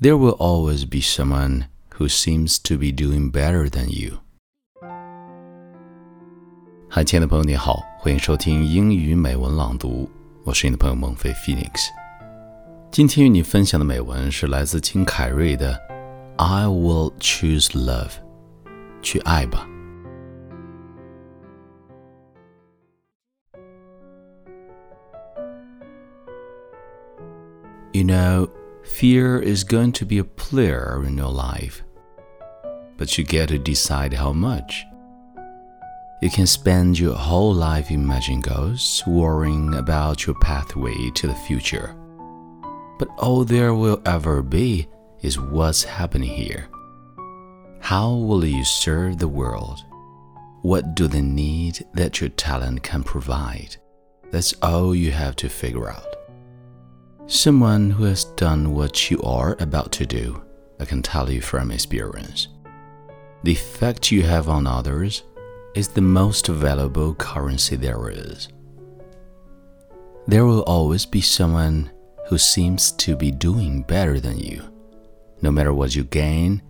there will always be someone who seems to be doing better than you. 嗨，亲爱的朋友，你好，欢迎收听英语美文朗读，我是你的朋友孟飞 Phoenix。今天与你分享的美文是来自金凯瑞的《I Will Choose Love》，去爱吧。You know fear is going to be a player in your life, but you get to decide how much. You can spend your whole life imagining ghosts, worrying about your pathway to the future. But all there will ever be is what's happening here. How will you serve the world? What do they need that your talent can provide? That's all you have to figure out. Someone who has done what you are about to do, I can tell you from experience. The effect you have on others is the most valuable currency there is. There will always be someone who seems to be doing better than you. No matter what you gain,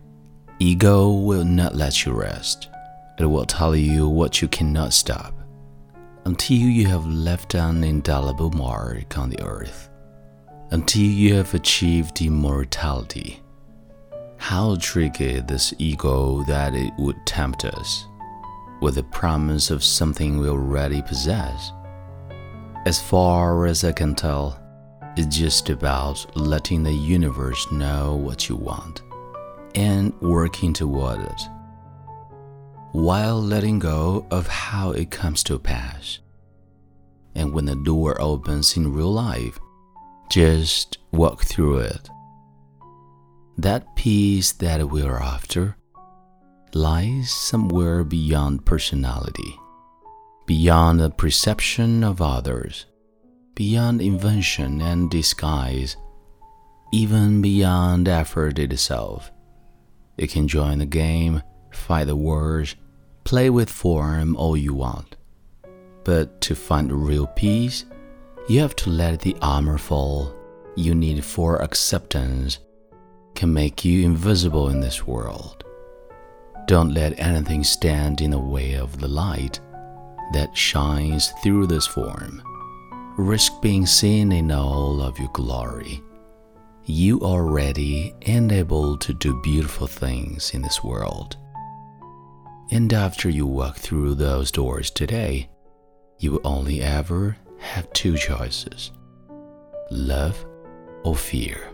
ego will not let you rest. It will tell you what you cannot stop until you have left an indelible mark on the earth until you have achieved immortality. How tricky this ego that it would tempt us with the promise of something we already possess. As far as I can tell, it's just about letting the universe know what you want and working toward it, while letting go of how it comes to pass. And when the door opens in real life, just walk through it. That peace that we're after lies somewhere beyond personality, beyond the perception of others, beyond invention and disguise, even beyond effort itself. You can join the game, fight the wars, play with form all you want. But to find real peace, you have to let the armor fall you need for acceptance can make you invisible in this world. Don't let anything stand in the way of the light that shines through this form. Risk being seen in all of your glory. You are ready and able to do beautiful things in this world. And after you walk through those doors today, you will only ever have two choices love or fear.